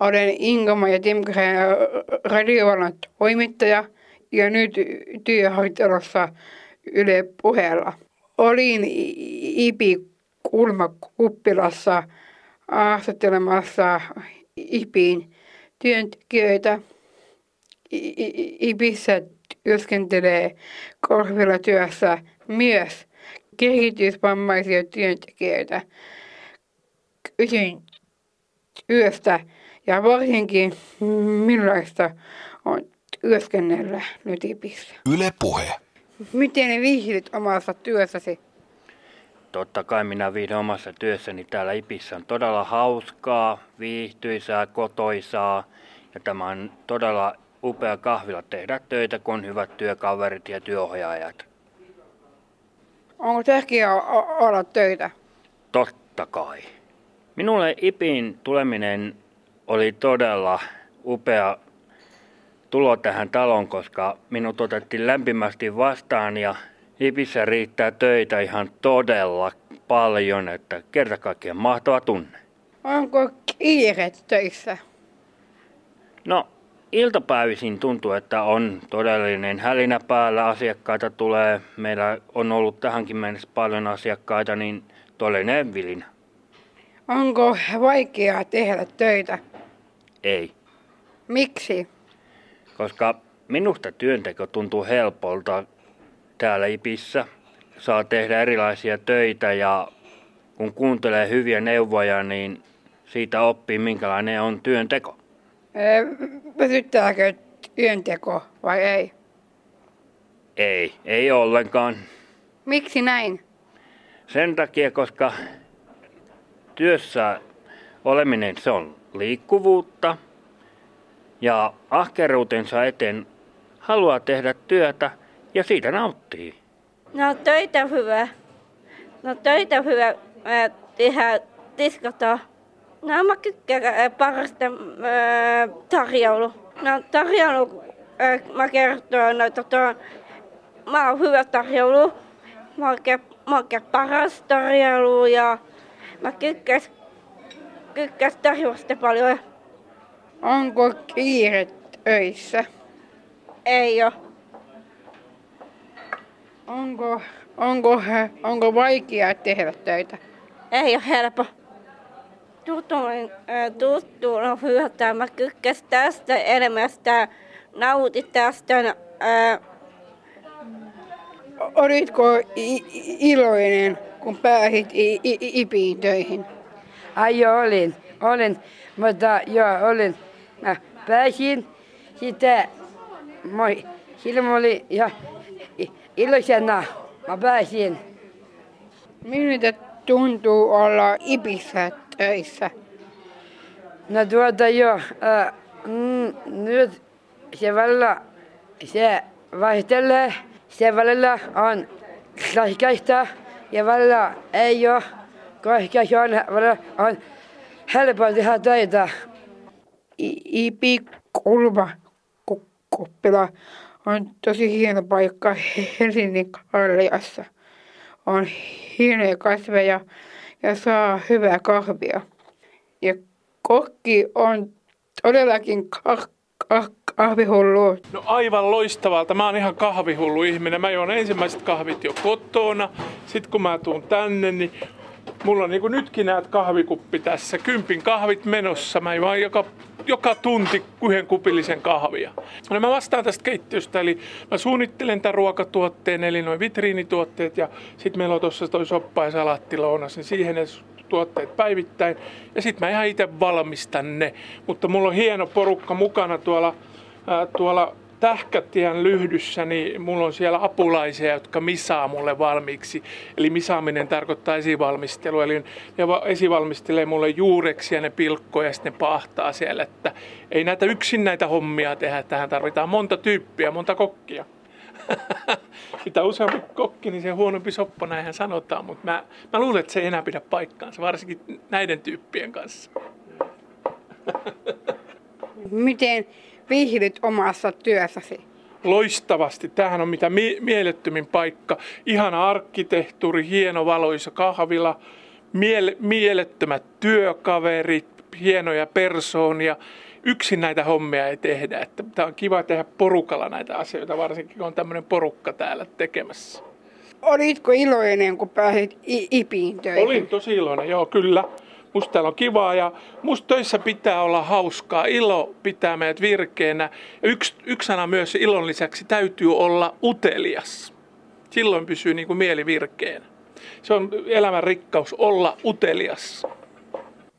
Olen Ingoma ja Timkreen radiovallan toimittaja ja nyt työharjoittelussa Yle puheella. Olin IPI Kulmakuppilassa haastattelemassa IPin työntekijöitä. IPissä työskentelee korvilla työssä myös kehitysvammaisia työntekijöitä. Kysyin työstä ja varsinkin millaista on työskennellä nyt IPissä. Yle Puhe. Miten viihdyt omassa työssäsi? Totta kai minä viihdyn omassa työssäni täällä IPissä. On todella hauskaa, viihtyisää, kotoisaa ja tämä on todella upea kahvila tehdä töitä, kun on hyvät työkaverit ja työohjaajat. Onko tärkeää olla töitä? Totta kai. Minulle IPin tuleminen oli todella upea tulo tähän taloon, koska minut otettiin lämpimästi vastaan ja IPissä riittää töitä ihan todella paljon, että kerta kaikkiaan mahtava tunne. Onko kiire töissä? No, iltapäivisin tuntuu, että on todellinen hälinä päällä. Asiakkaita tulee. Meillä on ollut tähänkin mennessä paljon asiakkaita, niin todellinen vilinä. Onko vaikeaa tehdä töitä? Ei. Miksi? Koska minusta työnteko tuntuu helpolta täällä IPissä. Saa tehdä erilaisia töitä ja kun kuuntelee hyviä neuvoja, niin siitä oppii minkälainen on työnteko. Väsyttääkö työnteko vai ei? Ei, ei ollenkaan. Miksi näin? Sen takia, koska työssä oleminen se on liikkuvuutta ja ahkeruutensa eteen haluaa tehdä työtä ja siitä nauttii. No töitä hyvä. No töitä hyvä tehdä, tiskata. No mä tykkään parasta tarjoulu. No tarjoulu, mä kertoin, no tota, mä oon hyvä tarjoulu. Mä oon, mä oon paras tarjoulu ja mä tykkäs, tykkäs tarjoulusta paljon. Onko kiire töissä? Ei oo. Onko, onko, onko vaikeaa tehdä töitä? Ei ole helppo. Tuttu, äh, tuttu on hyvä. Mä tykkäs tästä elämästä. Nauti tästä. Äh, Olitko iloinen, kun pääsit IPiin töihin? Ai joo, olin, olin, mutta joo, olin. Mä pääsin sitten, moi, silloin mä olin ja iloisena mä pääsin. Miltä tuntuu olla IPissä töissä? No tuota joo, äh, mm, nyt se välillä se vaihtelee. Se välillä on raskaista ja välillä ei ole, se on, on helppo tehdä töitä. IPI Kulma Kuppila on tosi hieno paikka Helsingin Karliassa. On hienoja kasveja ja saa hyvää kahvia. Ja kokki on todellakin kah- kah- kahvihullu. No aivan loistavalta. Mä oon ihan kahvihullu ihminen. Mä juon ensimmäiset kahvit jo kotona. Sitten kun mä tuun tänne, niin mulla on niin kuin nytkin näet kahvikuppi tässä. Kympin kahvit menossa. Mä juon joka, joka tunti yhden kupillisen kahvia. No mä vastaan tästä keittiöstä, eli mä suunnittelen tämän ruokatuotteen, eli noin vitriinituotteet. Ja sitten meillä on tuossa toi soppa ja salattilounas, niin siihen tuotteet päivittäin. Ja sitten mä ihan itse valmistan ne. Mutta mulla on hieno porukka mukana tuolla ää, tuolla Tähkätien lyhdyssä, niin mulla on siellä apulaisia, jotka misaa mulle valmiiksi. Eli misaaminen tarkoittaa esivalmistelu. Eli ne esivalmistelee mulle juureksi ja ne pilkkoja ja sitten ne pahtaa siellä. Että ei näitä yksin näitä hommia tehdä. Tähän tarvitaan monta tyyppiä, monta kokkia. Mitä useampi kokki, niin se huonompi soppa, näinhän sanotaan. Mutta mä, mä luulen, että se ei enää pidä paikkaansa, varsinkin näiden tyyppien kanssa. Miten viihdyt omassa työssäsi? Loistavasti. Tämähän on mitä mie- mielettömin paikka. Ihana arkkitehtuuri, hieno valoisa kahvila, miele- mielettömät työkaverit, hienoja persoonia. Yksin näitä hommia ei tehdä. Että tämä on kiva tehdä porukalla näitä asioita, varsinkin kun on tämmöinen porukka täällä tekemässä. Olitko iloinen, kun pääsit I- IPiin töihin? Olin tosi iloinen, joo kyllä. Musta täällä on kivaa ja musta töissä pitää olla hauskaa. Ilo pitää meidät virkeänä. Yksi, yksi sana myös ilon lisäksi täytyy olla utelias. Silloin pysyy niin kuin mieli virkeänä. Se on elämän rikkaus olla utelias.